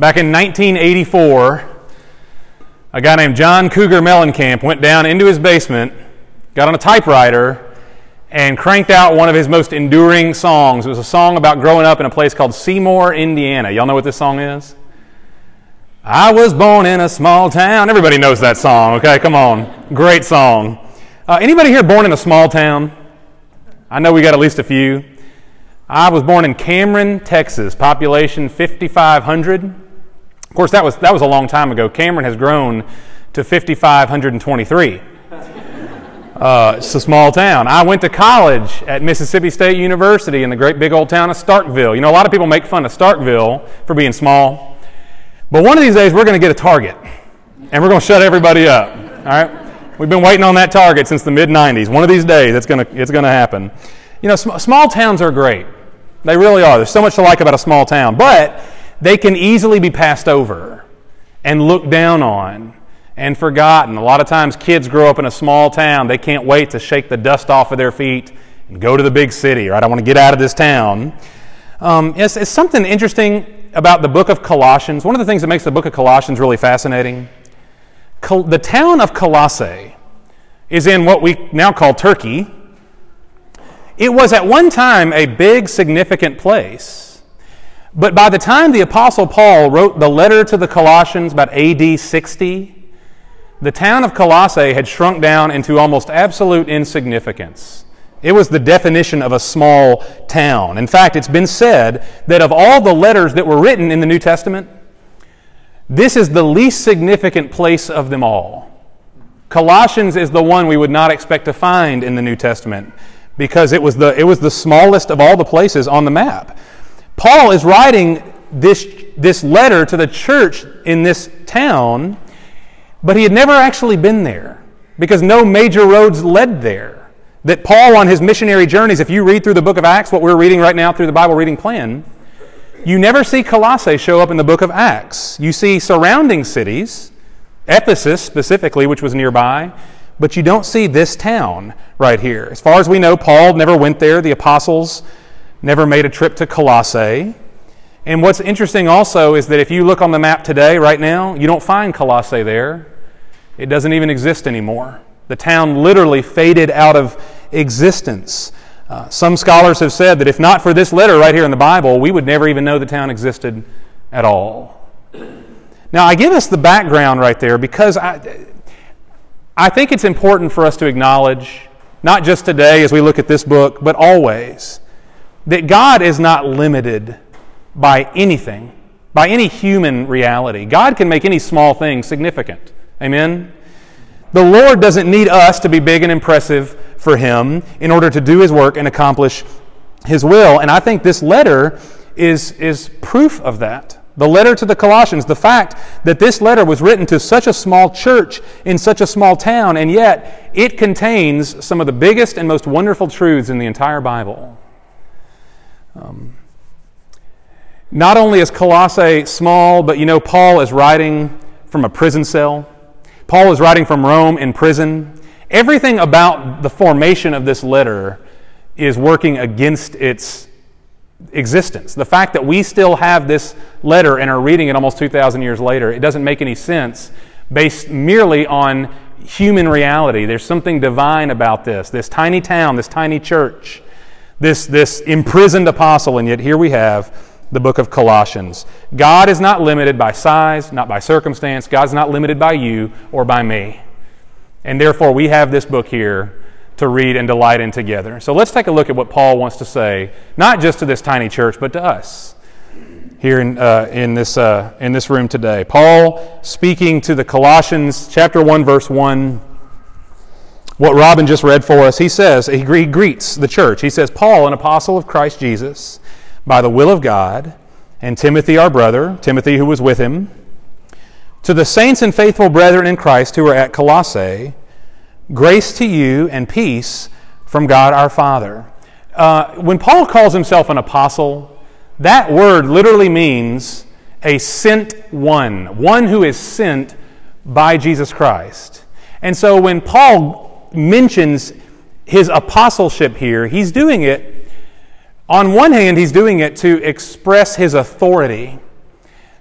Back in 1984, a guy named John Cougar Mellencamp went down into his basement, got on a typewriter, and cranked out one of his most enduring songs. It was a song about growing up in a place called Seymour, Indiana. Y'all know what this song is? I was born in a small town. Everybody knows that song, okay? Come on. Great song. Uh, anybody here born in a small town? I know we got at least a few. I was born in Cameron, Texas, population 5,500. Of course, that was, that was a long time ago. Cameron has grown to 5,523. Uh, it's a small town. I went to college at Mississippi State University in the great big old town of Starkville. You know, a lot of people make fun of Starkville for being small. But one of these days, we're going to get a target, and we're going to shut everybody up. All right? We've been waiting on that target since the mid 90s. One of these days, it's going to, it's going to happen. You know, sm- small towns are great. They really are. There's so much to like about a small town, but they can easily be passed over and looked down on and forgotten. A lot of times, kids grow up in a small town. They can't wait to shake the dust off of their feet and go to the big city, right? I want to get out of this town. Um, it's, it's something interesting about the book of Colossians, one of the things that makes the book of Colossians really fascinating, Col- the town of Colossae is in what we now call Turkey. It was at one time a big, significant place. But by the time the Apostle Paul wrote the letter to the Colossians, about AD 60, the town of Colossae had shrunk down into almost absolute insignificance. It was the definition of a small town. In fact, it's been said that of all the letters that were written in the New Testament, this is the least significant place of them all. Colossians is the one we would not expect to find in the New Testament because it was the, it was the smallest of all the places on the map. Paul is writing this, this letter to the church in this town, but he had never actually been there because no major roads led there that Paul, on his missionary journeys, if you read through the book of Acts, what we're reading right now through the Bible reading plan, you never see Colossae show up in the book of Acts. You see surrounding cities, Ephesus specifically, which was nearby, but you don't see this town right here. As far as we know, Paul never went there. The apostles never made a trip to Colossae. And what's interesting also is that if you look on the map today, right now, you don't find Colossae there. It doesn't even exist anymore. The town literally faded out of existence. Uh, some scholars have said that if not for this letter right here in the Bible, we would never even know the town existed at all. Now, I give us the background right there because I, I think it's important for us to acknowledge, not just today as we look at this book, but always, that God is not limited by anything, by any human reality. God can make any small thing significant. Amen? The Lord doesn't need us to be big and impressive for Him in order to do His work and accomplish His will. And I think this letter is, is proof of that. The letter to the Colossians, the fact that this letter was written to such a small church in such a small town, and yet it contains some of the biggest and most wonderful truths in the entire Bible. Um, not only is Colossae small, but you know, Paul is writing from a prison cell. Paul is writing from Rome in prison. Everything about the formation of this letter is working against its existence. The fact that we still have this letter and are reading it almost 2,000 years later, it doesn't make any sense based merely on human reality. There's something divine about this. This tiny town, this tiny church, this, this imprisoned apostle, and yet here we have the book of Colossians. God is not limited by size, not by circumstance. God's not limited by you or by me. And therefore, we have this book here to read and delight in together. So let's take a look at what Paul wants to say, not just to this tiny church, but to us here in, uh, in, this, uh, in this room today. Paul speaking to the Colossians, chapter 1, verse 1. What Robin just read for us, he says, he greets the church. He says, Paul, an apostle of Christ Jesus by the will of God, and Timothy, our brother, Timothy, who was with him, to the saints and faithful brethren in Christ who are at Colossae, grace to you and peace from God our Father. Uh, when Paul calls himself an apostle, that word literally means a sent one, one who is sent by Jesus Christ. And so when Paul mentions his apostleship here, he's doing it on one hand, he's doing it to express his authority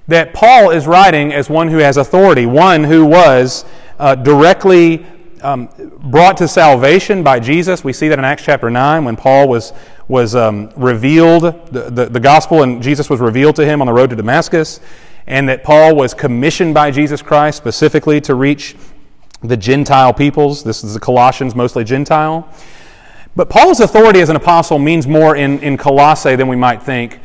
that Paul is writing as one who has authority, one who was uh, directly um, brought to salvation by Jesus. We see that in Acts chapter 9 when Paul was, was um, revealed, the, the, the gospel and Jesus was revealed to him on the road to Damascus, and that Paul was commissioned by Jesus Christ specifically to reach the Gentile peoples. This is the Colossians, mostly Gentile. But Paul's authority as an apostle means more in, in Colossae than we might think.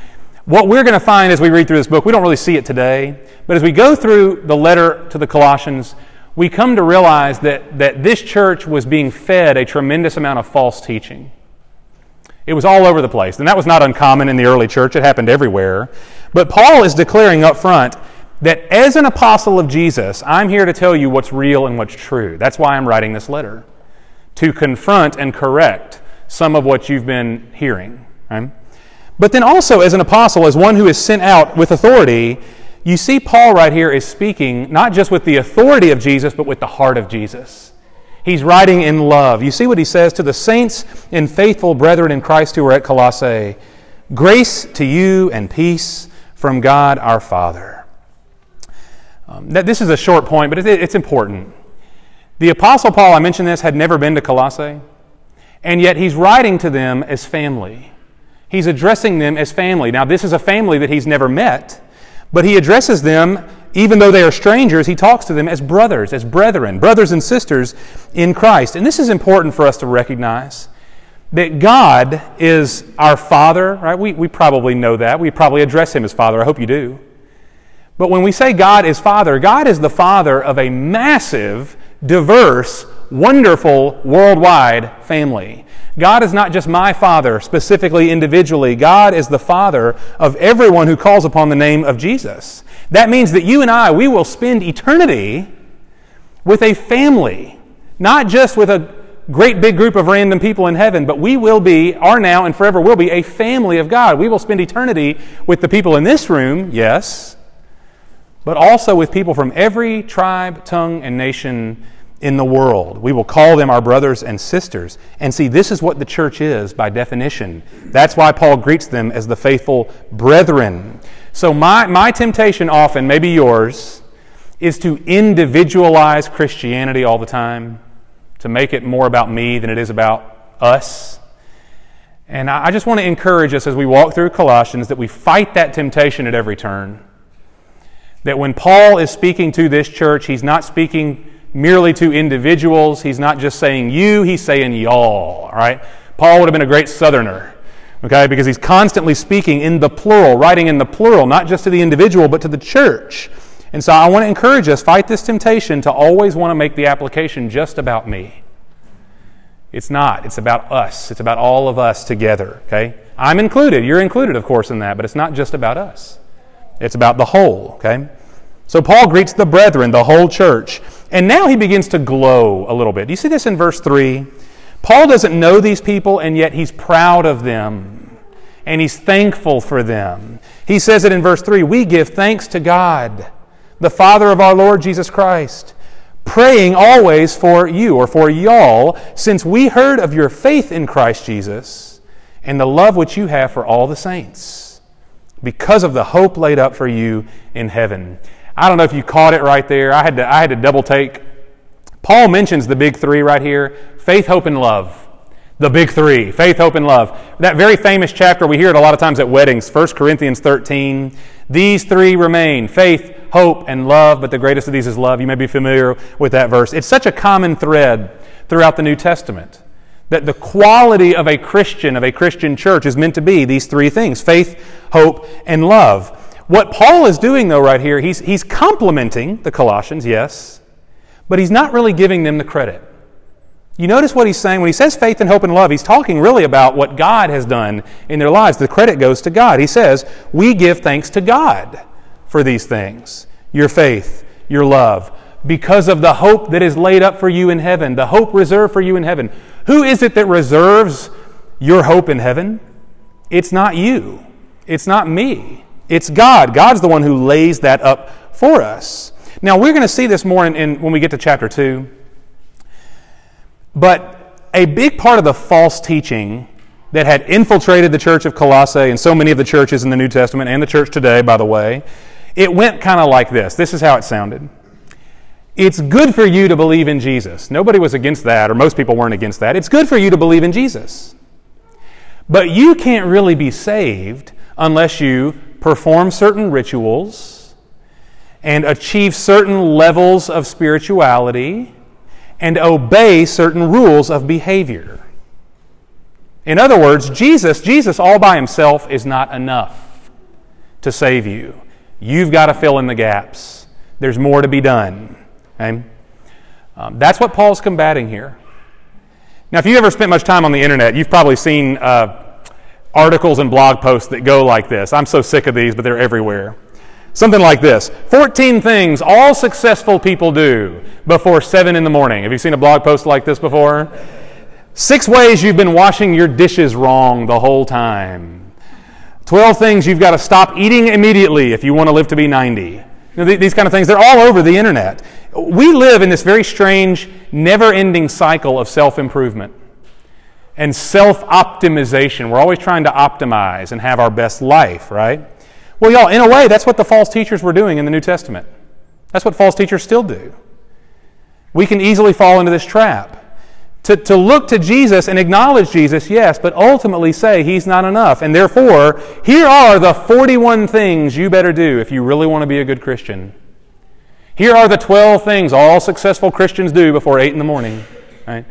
What we're going to find as we read through this book, we don't really see it today, but as we go through the letter to the Colossians, we come to realize that, that this church was being fed a tremendous amount of false teaching. It was all over the place. And that was not uncommon in the early church, it happened everywhere. But Paul is declaring up front that as an apostle of Jesus, I'm here to tell you what's real and what's true. That's why I'm writing this letter to confront and correct some of what you've been hearing. Right? But then also, as an apostle, as one who is sent out with authority, you see Paul right here is speaking not just with the authority of Jesus, but with the heart of Jesus. He's writing in love. You see what he says to the saints and faithful brethren in Christ who are at Colossae Grace to you and peace from God our Father. Um, that, this is a short point, but it, it's important. The Apostle Paul, I mentioned this, had never been to Colossae, and yet he's writing to them as family. He's addressing them as family. Now, this is a family that he's never met, but he addresses them, even though they are strangers, he talks to them as brothers, as brethren, brothers and sisters in Christ. And this is important for us to recognize that God is our Father, right? We, we probably know that. We probably address him as Father. I hope you do. But when we say God is Father, God is the Father of a massive, diverse, wonderful, worldwide family. God is not just my Father, specifically, individually. God is the Father of everyone who calls upon the name of Jesus. That means that you and I, we will spend eternity with a family, not just with a great big group of random people in heaven, but we will be, are now and forever will be, a family of God. We will spend eternity with the people in this room, yes, but also with people from every tribe, tongue, and nation in the world. We will call them our brothers and sisters. And see, this is what the church is by definition. That's why Paul greets them as the faithful brethren. So, my, my temptation often, maybe yours, is to individualize Christianity all the time, to make it more about me than it is about us. And I just want to encourage us as we walk through Colossians that we fight that temptation at every turn. That when Paul is speaking to this church, he's not speaking merely to individuals. He's not just saying you, he's saying y'all, all right? Paul would have been a great southerner, okay, because he's constantly speaking in the plural, writing in the plural, not just to the individual, but to the church. And so I want to encourage us, fight this temptation to always want to make the application just about me. It's not. It's about us. It's about all of us together, okay? I'm included. You're included, of course, in that, but it's not just about us. It's about the whole, okay? So Paul greets the brethren, the whole church. And now he begins to glow a little bit. Do you see this in verse 3? Paul doesn't know these people, and yet he's proud of them. And he's thankful for them. He says it in verse 3 We give thanks to God, the Father of our Lord Jesus Christ, praying always for you, or for y'all, since we heard of your faith in Christ Jesus and the love which you have for all the saints, because of the hope laid up for you in heaven. I don't know if you caught it right there. I had to, I had to double take. Paul mentions the big three right here faith, hope, and love. The big three faith, hope, and love. That very famous chapter, we hear it a lot of times at weddings, 1 Corinthians 13. These three remain faith, hope, and love, but the greatest of these is love. You may be familiar with that verse. It's such a common thread throughout the New Testament that the quality of a Christian, of a Christian church, is meant to be these three things faith, hope, and love. What Paul is doing, though, right here, he's, he's complimenting the Colossians, yes, but he's not really giving them the credit. You notice what he's saying when he says faith and hope and love, he's talking really about what God has done in their lives. The credit goes to God. He says, We give thanks to God for these things your faith, your love, because of the hope that is laid up for you in heaven, the hope reserved for you in heaven. Who is it that reserves your hope in heaven? It's not you, it's not me. It's God. God's the one who lays that up for us. Now, we're going to see this more in, in, when we get to chapter 2. But a big part of the false teaching that had infiltrated the church of Colossae and so many of the churches in the New Testament and the church today, by the way, It went kind of like this. This is how it sounded. It's good for you to believe in Jesus. Nobody was against that, or most people weren't against that. It's good for you to believe in Jesus. But you can't really be saved unless you perform certain rituals and achieve certain levels of spirituality and obey certain rules of behavior. In other words, Jesus, Jesus all by himself is not enough to save you. You've got to fill in the gaps. There's more to be done. Okay? Um, that's what Paul's combating here. Now, if you ever spent much time on the internet, you've probably seen uh, articles and blog posts that go like this. I'm so sick of these, but they're everywhere. Something like this 14 things all successful people do before 7 in the morning. Have you seen a blog post like this before? Six ways you've been washing your dishes wrong the whole time. 12 things you've got to stop eating immediately if you want to live to be 90. You know, these kind of things, they're all over the internet. We live in this very strange, never ending cycle of self improvement and self optimization. We're always trying to optimize and have our best life, right? Well, y'all, in a way, that's what the false teachers were doing in the New Testament. That's what false teachers still do. We can easily fall into this trap. To, to look to Jesus and acknowledge Jesus, yes, but ultimately say he's not enough. And therefore, here are the 41 things you better do if you really want to be a good Christian. Here are the 12 things all successful Christians do before 8 in the morning. Right?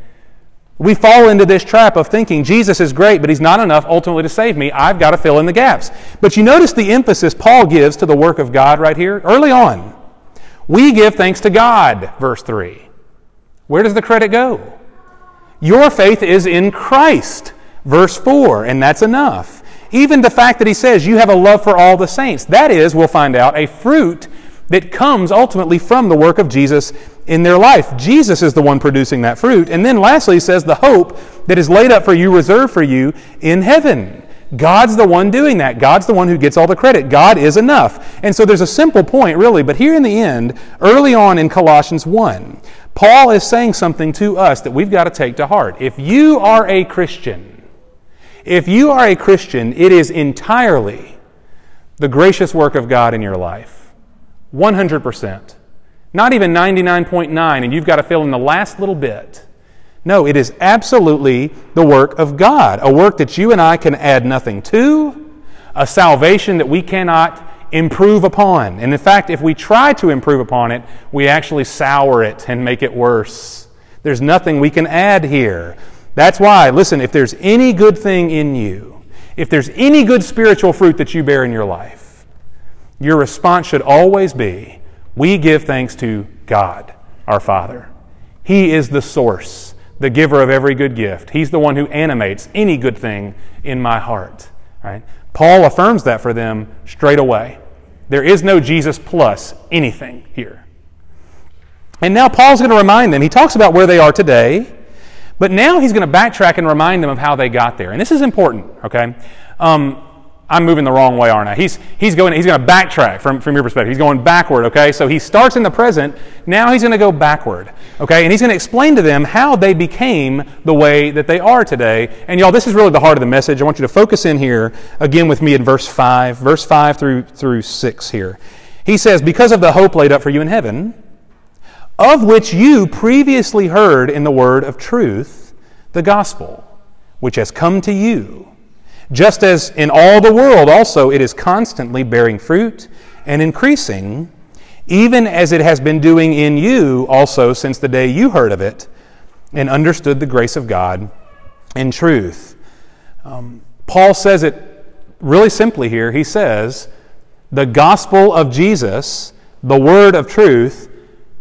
We fall into this trap of thinking Jesus is great, but he's not enough ultimately to save me. I've got to fill in the gaps. But you notice the emphasis Paul gives to the work of God right here early on. We give thanks to God, verse 3. Where does the credit go? Your faith is in Christ, verse 4, and that's enough. Even the fact that he says you have a love for all the saints, that is, we'll find out, a fruit that comes ultimately from the work of Jesus in their life. Jesus is the one producing that fruit. And then lastly, he says the hope that is laid up for you, reserved for you in heaven. God's the one doing that. God's the one who gets all the credit. God is enough. And so there's a simple point, really, but here in the end, early on in Colossians 1, Paul is saying something to us that we've got to take to heart. If you are a Christian, if you are a Christian, it is entirely the gracious work of God in your life. 100%. Not even 99.9, and you've got to fill in the last little bit. No, it is absolutely the work of God, a work that you and I can add nothing to, a salvation that we cannot improve upon. And in fact, if we try to improve upon it, we actually sour it and make it worse. There's nothing we can add here. That's why, listen, if there's any good thing in you, if there's any good spiritual fruit that you bear in your life, your response should always be we give thanks to God, our Father. He is the source, the giver of every good gift. He's the one who animates any good thing in my heart. Right? Paul affirms that for them straight away. There is no Jesus plus anything here. And now Paul's going to remind them. He talks about where they are today, but now he's going to backtrack and remind them of how they got there. And this is important, okay? Um, I'm moving the wrong way, aren't I? He's, he's going, he's going to backtrack from, from your perspective. He's going backward, okay? So he starts in the present. Now he's going to go backward, okay? And he's going to explain to them how they became the way that they are today. And y'all, this is really the heart of the message. I want you to focus in here again with me in verse 5, verse 5 through, through 6 here. He says, Because of the hope laid up for you in heaven, of which you previously heard in the word of truth, the gospel, which has come to you just as in all the world also it is constantly bearing fruit and increasing, even as it has been doing in you also since the day you heard of it and understood the grace of God in truth. Um, Paul says it really simply here. He says, The gospel of Jesus, the word of truth,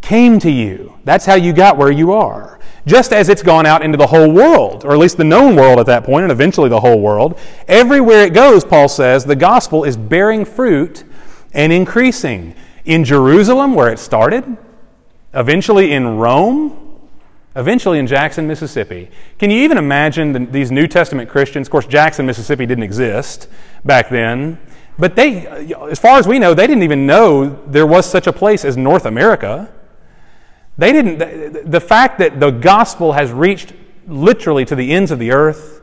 came to you. That's how you got where you are just as it's gone out into the whole world, or at least the known world at that point, and eventually the whole world. Everywhere it goes, Paul says, the gospel is bearing fruit and increasing. In Jerusalem, where it started, eventually in Rome, eventually in Jackson, Mississippi. Can you even imagine the, these New Testament Christians? Of course, Jackson, Mississippi didn't exist back then. But they, as far as we know, they didn't even know there was such a place as North America. They didn't, the fact that the gospel has reached literally to the ends of the earth,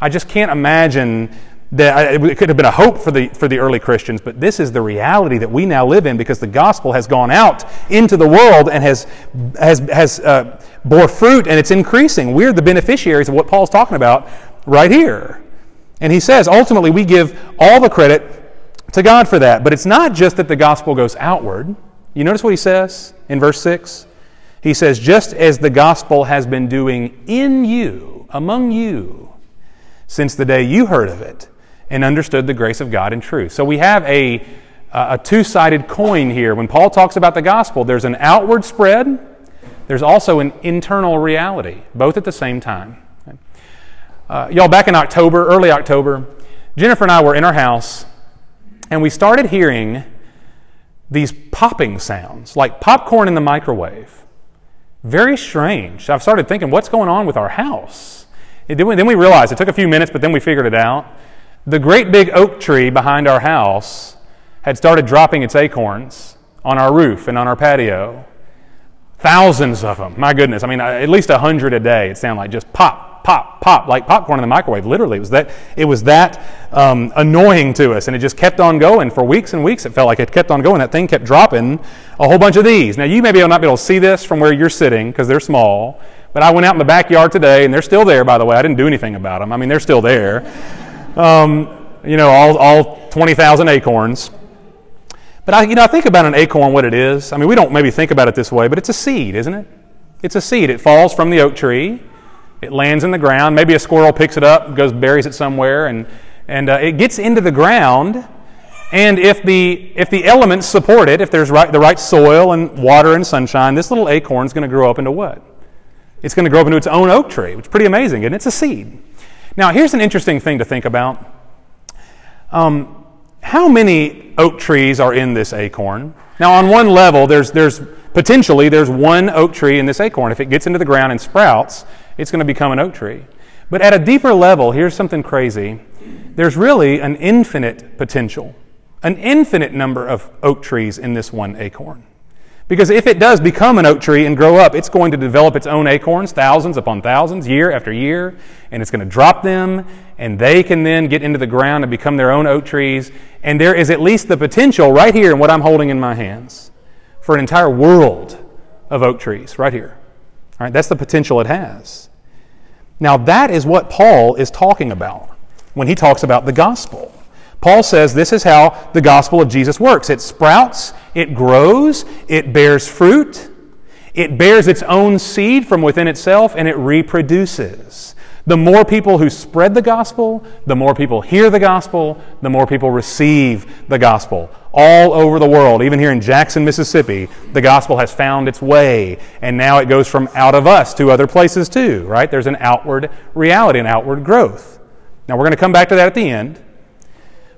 I just can't imagine that it could have been a hope for the, for the early Christians, but this is the reality that we now live in because the gospel has gone out into the world and has, has, has uh, bore fruit and it's increasing. We're the beneficiaries of what Paul's talking about right here. And he says, ultimately, we give all the credit to God for that. But it's not just that the gospel goes outward. You notice what he says in verse 6? He says, just as the gospel has been doing in you, among you, since the day you heard of it and understood the grace of God in truth. So we have a, a two sided coin here. When Paul talks about the gospel, there's an outward spread, there's also an internal reality, both at the same time. Uh, y'all, back in October, early October, Jennifer and I were in our house and we started hearing these popping sounds, like popcorn in the microwave. Very strange. I've started thinking, what's going on with our house? Then we, then we realized, it took a few minutes, but then we figured it out. The great big oak tree behind our house had started dropping its acorns on our roof and on our patio. Thousands of them. My goodness. I mean, uh, at least a hundred a day. It sounded like just pop, pop, pop, like popcorn in the microwave. Literally, it was that, it was that um, annoying to us. And it just kept on going for weeks and weeks. It felt like it kept on going. That thing kept dropping a whole bunch of these. Now, you may be able not be able to see this from where you're sitting because they're small. But I went out in the backyard today, and they're still there, by the way. I didn't do anything about them. I mean, they're still there. Um, you know, all, all 20,000 acorns. But I, you know, I think about an acorn, what it is. I mean, we don't maybe think about it this way, but it's a seed, isn't it? It's a seed. It falls from the oak tree. It lands in the ground. Maybe a squirrel picks it up, goes buries it somewhere, and, and uh, it gets into the ground. And if the, if the elements support it, if there's right, the right soil and water and sunshine, this little acorn is going to grow up into what? It's going to grow up into its own oak tree, which is pretty amazing, and it's a seed. Now, here's an interesting thing to think about. Um, how many oak trees are in this acorn? Now, on one level, there's, there's potentially there's one oak tree in this acorn. If it gets into the ground and sprouts, it's going to become an oak tree. But at a deeper level, here's something crazy. There's really an infinite potential, an infinite number of oak trees in this one acorn. Because if it does become an oak tree and grow up, it's going to develop its own acorns, thousands upon thousands, year after year, and it's going to drop them, and they can then get into the ground and become their own oak trees. And there is at least the potential right here in what I'm holding in my hands for an entire world of oak trees, right here. All right, that's the potential it has. Now, that is what Paul is talking about when he talks about the gospel. Paul says this is how the gospel of Jesus works it sprouts, it grows, it bears fruit, it bears its own seed from within itself, and it reproduces. The more people who spread the gospel, the more people hear the gospel, the more people receive the gospel. All over the world, even here in Jackson, Mississippi, the gospel has found its way, and now it goes from out of us to other places too, right? There's an outward reality, an outward growth. Now, we're going to come back to that at the end.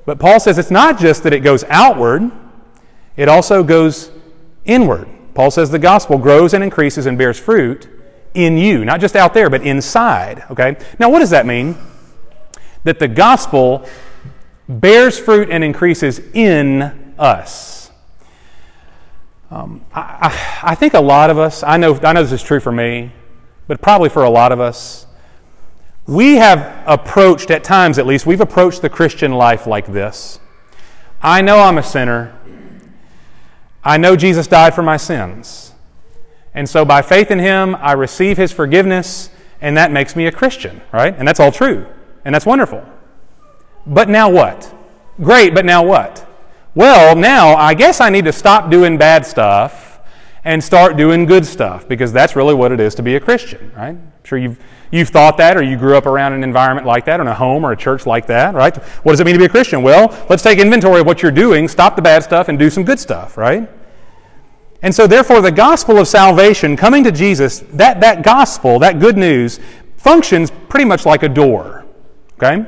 But Paul says it's not just that it goes outward, it also goes inward. Paul says the gospel grows and increases and bears fruit in you, not just out there, but inside. Okay? Now, what does that mean? That the gospel bears fruit and increases in us. Um, I, I, think a lot of us, I know, I know this is true for me, but probably for a lot of us, we have approached, at times at least, we've approached the Christian life like this. I know I'm a sinner. I know Jesus died for my sins. And so by faith in him, I receive his forgiveness, and that makes me a Christian, right? And that's all true. And that's wonderful. But now what? Great, but now what? Well, now I guess I need to stop doing bad stuff and start doing good stuff because that's really what it is to be a Christian, right? I'm sure you've, you've thought that or you grew up around an environment like that, or in a home or a church like that, right? What does it mean to be a Christian? Well, let's take inventory of what you're doing, stop the bad stuff, and do some good stuff, right? And so, therefore, the gospel of salvation, coming to Jesus, that, that gospel, that good news, functions pretty much like a door. Okay?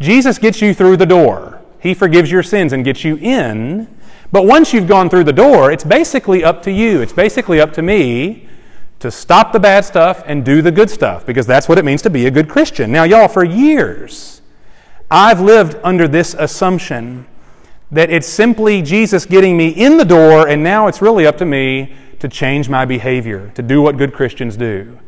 Jesus gets you through the door. He forgives your sins and gets you in. But once you've gone through the door, it's basically up to you. It's basically up to me to stop the bad stuff and do the good stuff because that's what it means to be a good Christian. Now, y'all, for years, I've lived under this assumption that it's simply Jesus getting me in the door, and now it's really up to me to change my behavior, to do what good Christians do.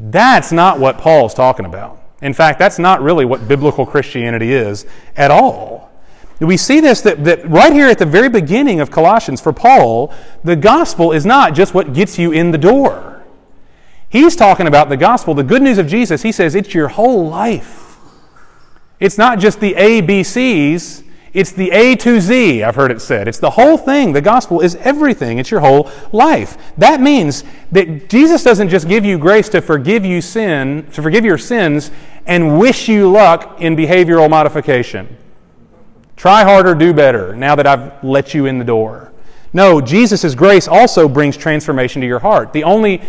That's not what Paul's talking about. In fact, that's not really what biblical Christianity is at all. We see this that, that right here at the very beginning of Colossians for Paul, the gospel is not just what gets you in the door. He's talking about the gospel, the good news of Jesus. He says it's your whole life. It's not just the ABCs, it's the A to Z, I've heard it said. It's the whole thing. The gospel is everything, it's your whole life. That means that Jesus doesn't just give you grace to forgive you sin, to forgive your sins, and wish you luck in behavioral modification. Try harder, do better, now that I've let you in the door. No, Jesus' grace also brings transformation to your heart. The only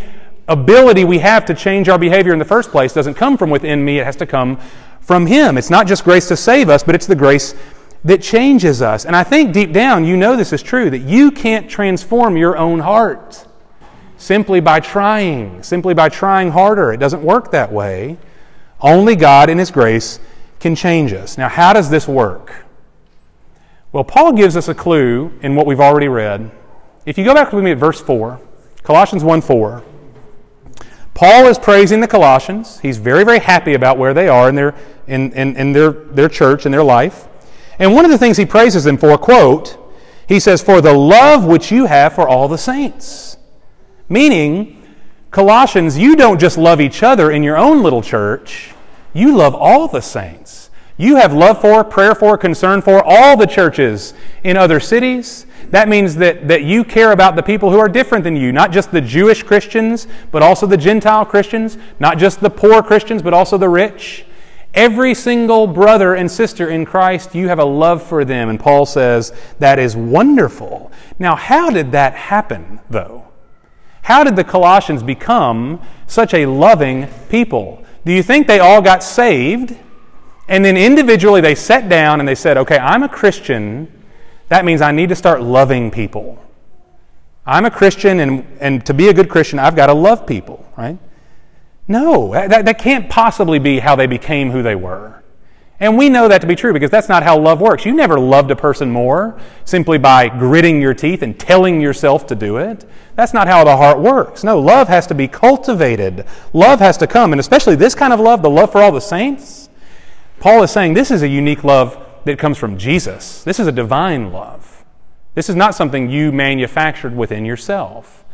ability we have to change our behavior in the first place doesn't come from within me, it has to come from Him. It's not just grace to save us, but it's the grace that changes us. And I think deep down you know this is true that you can't transform your own heart simply by trying, simply by trying harder. It doesn't work that way. Only God in His grace can change us. Now, how does this work? Well, Paul gives us a clue in what we've already read. If you go back with me at verse 4, Colossians 1 4, Paul is praising the Colossians. He's very, very happy about where they are in their, in, in, in their, their church and their life. And one of the things he praises them for, quote, he says, For the love which you have for all the saints. Meaning, Colossians, you don't just love each other in your own little church, you love all the saints. You have love for, prayer for, concern for all the churches in other cities. That means that, that you care about the people who are different than you, not just the Jewish Christians, but also the Gentile Christians, not just the poor Christians, but also the rich. Every single brother and sister in Christ, you have a love for them. And Paul says that is wonderful. Now, how did that happen, though? How did the Colossians become such a loving people? Do you think they all got saved? And then individually they sat down and they said, okay, I'm a Christian. That means I need to start loving people. I'm a Christian, and, and to be a good Christian, I've got to love people, right? No, that, that can't possibly be how they became who they were. And we know that to be true because that's not how love works. You never loved a person more simply by gritting your teeth and telling yourself to do it. That's not how the heart works. No, love has to be cultivated. Love has to come, and especially this kind of love, the love for all the saints. Paul is saying this is a unique love that comes from Jesus. This is a divine love. This is not something you manufactured within yourself.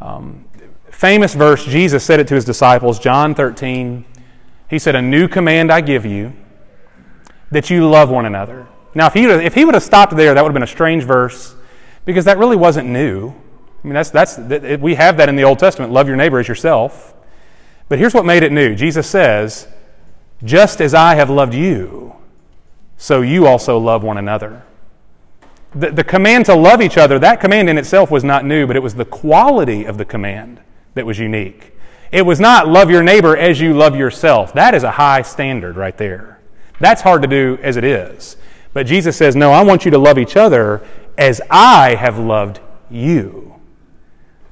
Um, famous verse, Jesus said it to his disciples, John 13. He said, A new command I give you, that you love one another. Now, if he, if he would have stopped there, that would have been a strange verse because that really wasn't new. I mean, that's, that's, we have that in the Old Testament love your neighbor as yourself. But here's what made it new Jesus says, Just as I have loved you, so you also love one another. The, the command to love each other, that command in itself was not new, but it was the quality of the command that was unique. It was not love your neighbor as you love yourself. That is a high standard right there. That's hard to do as it is. But Jesus says, No, I want you to love each other as I have loved you.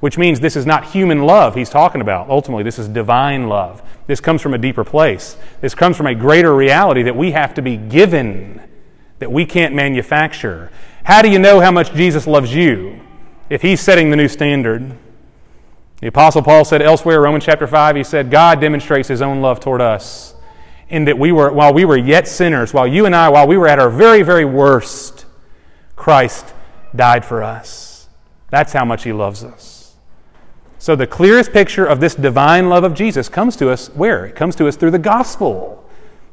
Which means this is not human love he's talking about. Ultimately, this is divine love. This comes from a deeper place. This comes from a greater reality that we have to be given, that we can't manufacture. How do you know how much Jesus loves you? If he's setting the new standard, the Apostle Paul said elsewhere, Romans chapter 5, he said, God demonstrates his own love toward us in that we were, while we were yet sinners, while you and I, while we were at our very, very worst, Christ died for us. That's how much he loves us. So the clearest picture of this divine love of Jesus comes to us where? It comes to us through the gospel,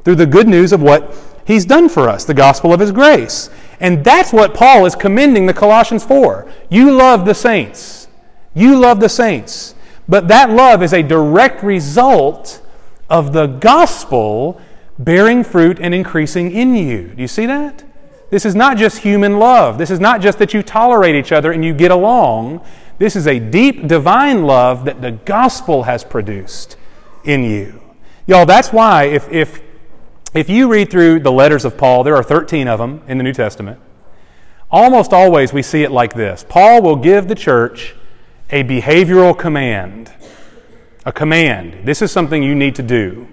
through the good news of what he's done for us, the gospel of his grace. And that's what Paul is commending the Colossians for. You love the saints. You love the saints. But that love is a direct result of the gospel bearing fruit and increasing in you. Do you see that? This is not just human love. This is not just that you tolerate each other and you get along. This is a deep divine love that the gospel has produced in you. Y'all, that's why if, if, if you read through the letters of Paul, there are 13 of them in the New Testament, almost always we see it like this Paul will give the church a behavioral command. A command. This is something you need to do.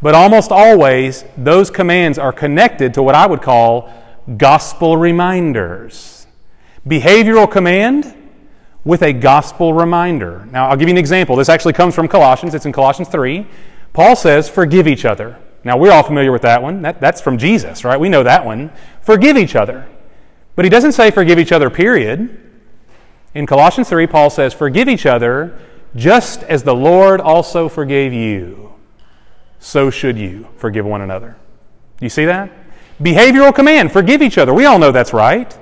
But almost always, those commands are connected to what I would call gospel reminders. Behavioral command with a gospel reminder. Now, I'll give you an example. This actually comes from Colossians. It's in Colossians 3. Paul says, forgive each other. Now, we're all familiar with that one. That, that's from Jesus, right? We know that one. Forgive each other. But he doesn't say forgive each other, period. In Colossians 3, Paul says, Forgive each other just as the Lord also forgave you. So should you forgive one another. You see that? Behavioral command forgive each other. We all know that's right.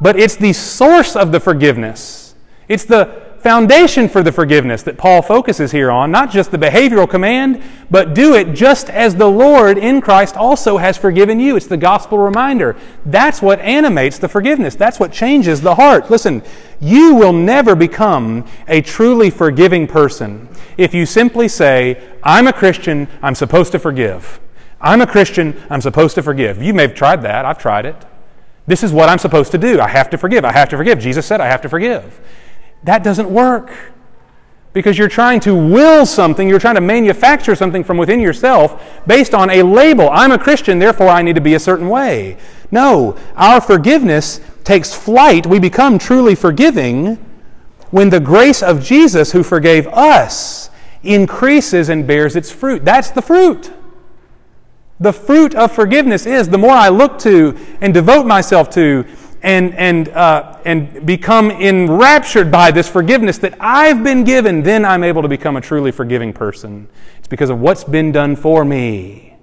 But it's the source of the forgiveness. It's the foundation for the forgiveness that Paul focuses here on, not just the behavioral command, but do it just as the Lord in Christ also has forgiven you. It's the gospel reminder. That's what animates the forgiveness. That's what changes the heart. Listen, you will never become a truly forgiving person if you simply say, I'm a Christian, I'm supposed to forgive. I'm a Christian, I'm supposed to forgive. You may have tried that, I've tried it. This is what I'm supposed to do. I have to forgive. I have to forgive. Jesus said I have to forgive. That doesn't work. Because you're trying to will something, you're trying to manufacture something from within yourself based on a label. I'm a Christian, therefore I need to be a certain way. No, our forgiveness takes flight. We become truly forgiving when the grace of Jesus, who forgave us, increases and bears its fruit. That's the fruit. The fruit of forgiveness is the more I look to and devote myself to and, and, uh, and become enraptured by this forgiveness that I've been given, then I'm able to become a truly forgiving person. It's because of what's been done for me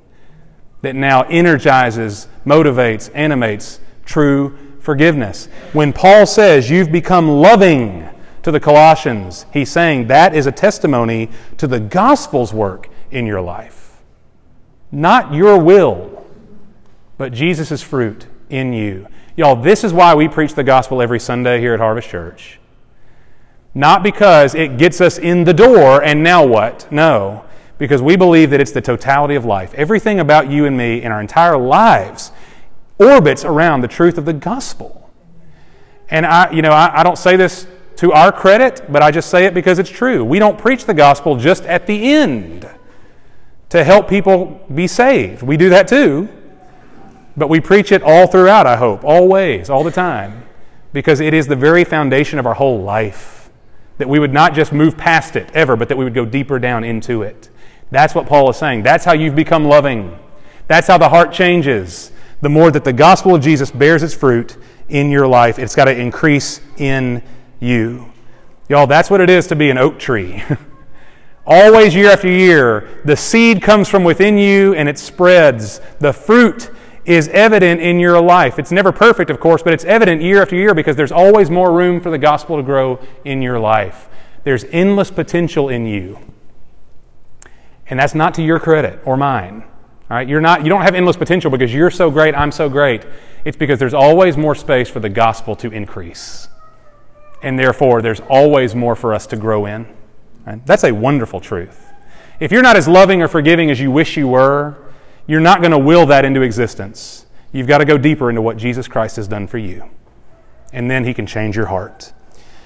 that now energizes, motivates, animates true forgiveness. When Paul says you've become loving to the Colossians, he's saying that is a testimony to the gospel's work in your life. Not your will, but Jesus' fruit in you. Y'all, this is why we preach the gospel every Sunday here at Harvest Church. Not because it gets us in the door and now what? No. Because we believe that it's the totality of life. Everything about you and me in our entire lives orbits around the truth of the gospel. And I, you know, I, I don't say this to our credit, but I just say it because it's true. We don't preach the gospel just at the end to help people be saved. We do that too. But we preach it all throughout, I hope, always, all the time, because it is the very foundation of our whole life. That we would not just move past it ever, but that we would go deeper down into it. That's what Paul is saying. That's how you've become loving. That's how the heart changes. The more that the gospel of Jesus bears its fruit in your life, it's got to increase in you. Y'all, that's what it is to be an oak tree. Always, year after year, the seed comes from within you and it spreads. The fruit is evident in your life. It's never perfect, of course, but it's evident year after year because there's always more room for the gospel to grow in your life. There's endless potential in you. And that's not to your credit or mine. All right? You're not, you don't have endless potential because you're so great, I'm so great. It's because there's always more space for the gospel to increase. And therefore, there's always more for us to grow in. Right? That's a wonderful truth. If you're not as loving or forgiving as you wish you were, you're not going to will that into existence. You've got to go deeper into what Jesus Christ has done for you. And then he can change your heart.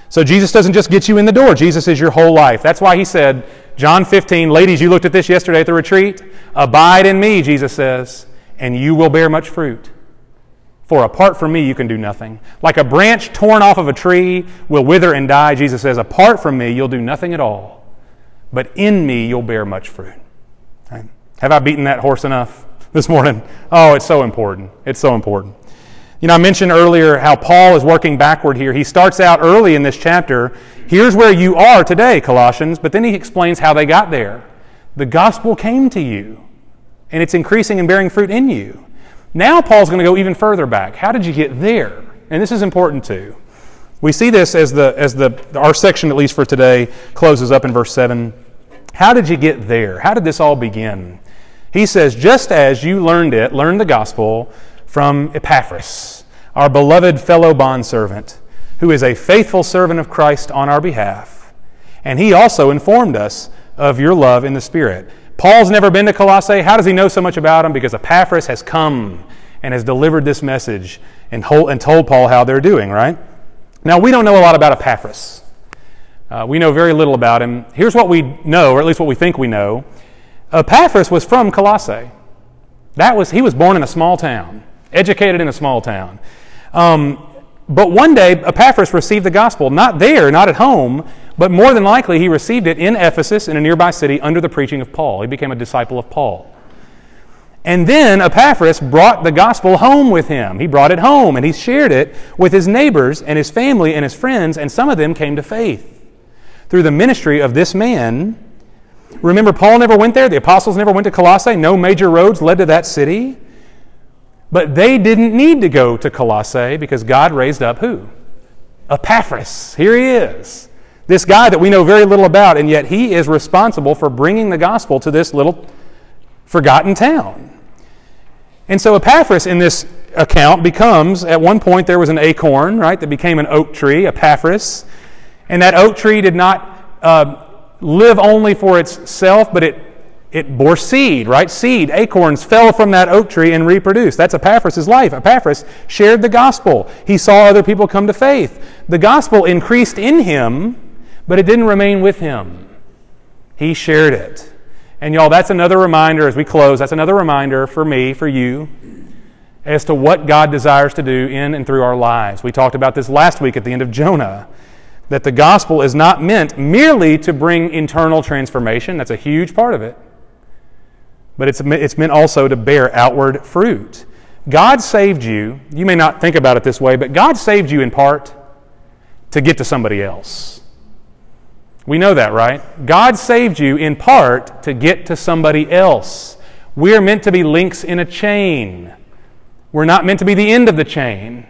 So Jesus doesn't just get you in the door, Jesus is your whole life. That's why he said, John 15, ladies, you looked at this yesterday at the retreat. Abide in me, Jesus says, and you will bear much fruit. For apart from me, you can do nothing. Like a branch torn off of a tree will wither and die, Jesus says, apart from me, you'll do nothing at all. But in me, you'll bear much fruit. Right? Have I beaten that horse enough this morning? Oh, it's so important. It's so important. You know, I mentioned earlier how Paul is working backward here. He starts out early in this chapter. Here's where you are today, Colossians, but then he explains how they got there. The gospel came to you, and it's increasing and bearing fruit in you. Now, Paul's going to go even further back. How did you get there? And this is important too. We see this as the as the our section, at least for today, closes up in verse seven. How did you get there? How did this all begin? He says, just as you learned it, learned the gospel from Epaphras, our beloved fellow bondservant, who is a faithful servant of Christ on our behalf. And he also informed us of your love in the Spirit. Paul's never been to Colossae. How does he know so much about them? Because Epaphras has come and has delivered this message and, told Paul how they're doing, right? Now, we don't know a lot about Epaphras. Uh, we know very little about him. Here's what we know, or at least what we think we know. Epaphras was from Colossae. That was, he was born in a small town, educated in a small town. Um, but one day, Epaphras received the gospel, not there, not at home, But more than likely, he received it in Ephesus in a nearby city under the preaching of Paul. He became a disciple of Paul. And then Epaphras brought the gospel home with him. He brought it home and he shared it with his neighbors and his family and his friends, and some of them came to faith through the ministry of this man. Remember, Paul never went there, the apostles never went to Colossae, no major roads led to that city. But they didn't need to go to Colossae because God raised up who? Epaphras. Here he is. This guy that we know very little about, and yet he is responsible for bringing the gospel to this little forgotten town. And so Epaphras in this account becomes, at one point, there was an acorn, right, that became an oak tree, Epaphras. And that oak tree did not uh, live only for itself, but it, it bore seed, right? Seed, acorns fell from that oak tree and reproduced. That's Epaphras' life. Epaphras shared the gospel. He saw other people come to faith. The gospel increased in him but it didn't remain with him. He shared it. And y'all, that's another reminder as we close, that's another reminder for me, for you, as to what God desires to do in and through our lives. We talked about this last week at the end of Jonah that the gospel is not meant merely to bring internal transformation, that's a huge part of it, but it's, it's meant also to bear outward fruit. God saved you, you may not think about it this way, but God saved you in part to get to somebody else. We know that, right? God saved you in part to get to somebody else. We are meant to be links in a chain. We're not meant to be the end of the chain.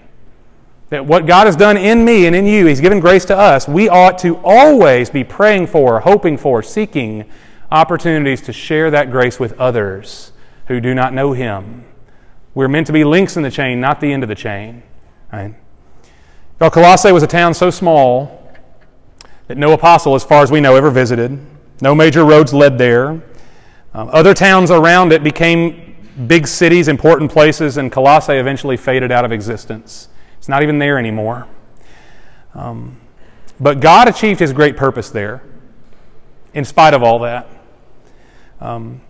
That what God has done in me and in you, He's given grace to us. We ought to always be praying for, hoping for, seeking opportunities to share that grace with others who do not know Him. We're meant to be links in the chain, not the end of the chain. Right? Well, Colossae was a town so small that no apostle, as far as we know, ever visited. No major roads led there. Um, other towns around it became big cities, important places, and Colossae eventually faded out of existence. It's not even there anymore. Um, but God achieved his great purpose there, in spite of all that. Um,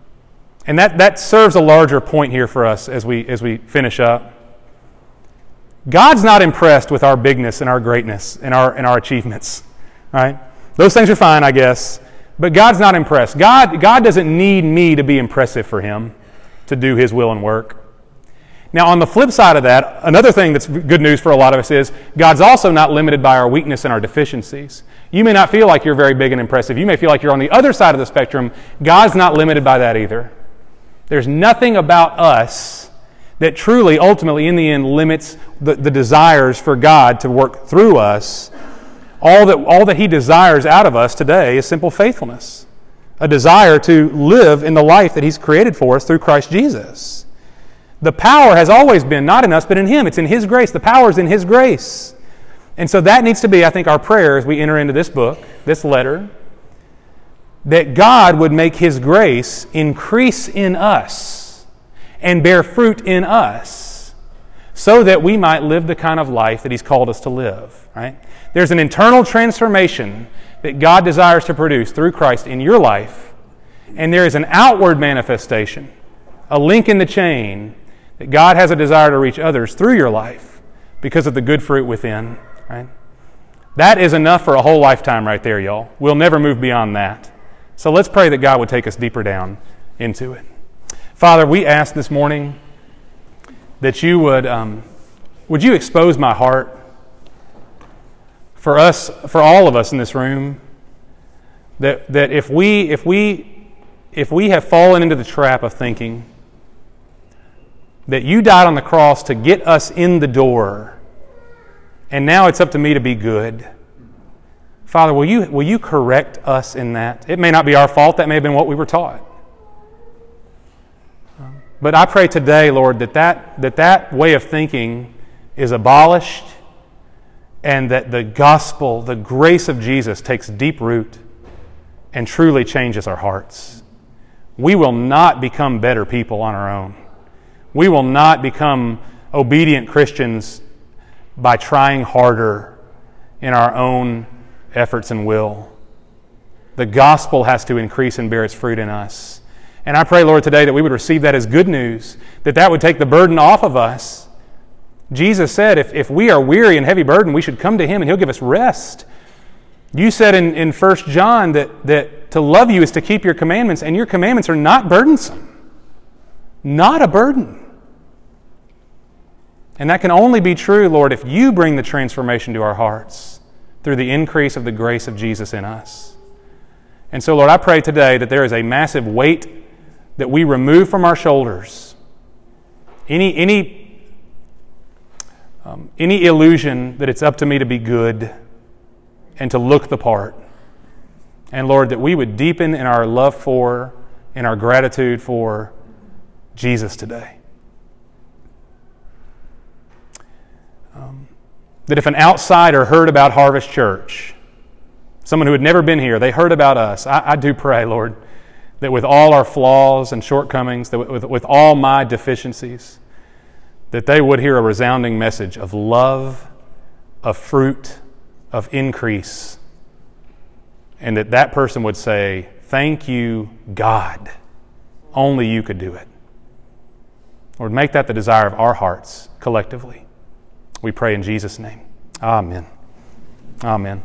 and that, that serves a larger point here for us as we, as we finish up. God's not impressed with our bigness and our greatness and our, and our achievements right? Those things are fine, I guess. But God's not impressed. God, God doesn't need me to be impressive for Him to do His will and work. Now, on the flip side of that, another thing that's good news for a lot of us is God's also not limited by our weakness and our deficiencies. You may not feel like you're very big and impressive. You may feel like you're on the other side of the spectrum. God's not limited by that either. There's nothing about us that truly, ultimately, in the end, limits the, the desires for God to work through us all that, all that He desires out of us today is simple faithfulness, a desire to live in the life that He's created for us through Christ Jesus. The power has always been not in us, but in Him. It's in His grace. The power is in His grace. And so that needs to be, I think, our prayer as we enter into this book, this letter, that God would make His grace increase in us and bear fruit in us so that we might live the kind of life that He's called us to live, right? There's an internal transformation that God desires to produce through Christ in your life, and there is an outward manifestation, a link in the chain that God has a desire to reach others through your life because of the good fruit within. Right? That is enough for a whole lifetime right there, y'all. We'll never move beyond that. So let's pray that God would take us deeper down into it. Father, we ask this morning that you would, um, would you expose my heart for us, for all of us in this room, that, that if, we, if, we, if we have fallen into the trap of thinking that you died on the cross to get us in the door, and now it's up to me to be good. Father, will you, will you correct us in that? It may not be our fault, that may have been what we were taught. But I pray today, Lord, that that, that, that way of thinking is abolished and that the gospel, the grace of Jesus, takes deep root and truly changes our hearts. We will not become better people on our own. We will not become obedient Christians by trying harder in our own efforts and will. The gospel has to increase and bear its fruit in us. And I pray, Lord, today that we would receive that as good news, that that would take the burden off of us Jesus said, if, if we are weary and heavy burdened, we should come to Him and He'll give us rest. You said in, in 1 John that, that to love you is to keep your commandments, and your commandments are not burdensome. Not a burden. And that can only be true, Lord, if you bring the transformation to our hearts through the increase of the grace of Jesus in us. And so, Lord, I pray today that there is a massive weight that we remove from our shoulders. Any, any, um, any illusion that it's up to me to be good and to look the part. And Lord, that we would deepen in our love for and our gratitude for Jesus today. Um, that if an outsider heard about Harvest Church, someone who had never been here, they heard about us, I, I do pray, Lord, that with all our flaws and shortcomings, that with, with all my deficiencies, that they would hear a resounding message of love, of fruit, of increase, and that that person would say, Thank you, God. Only you could do it. Lord, make that the desire of our hearts collectively. We pray in Jesus' name. Amen. Amen.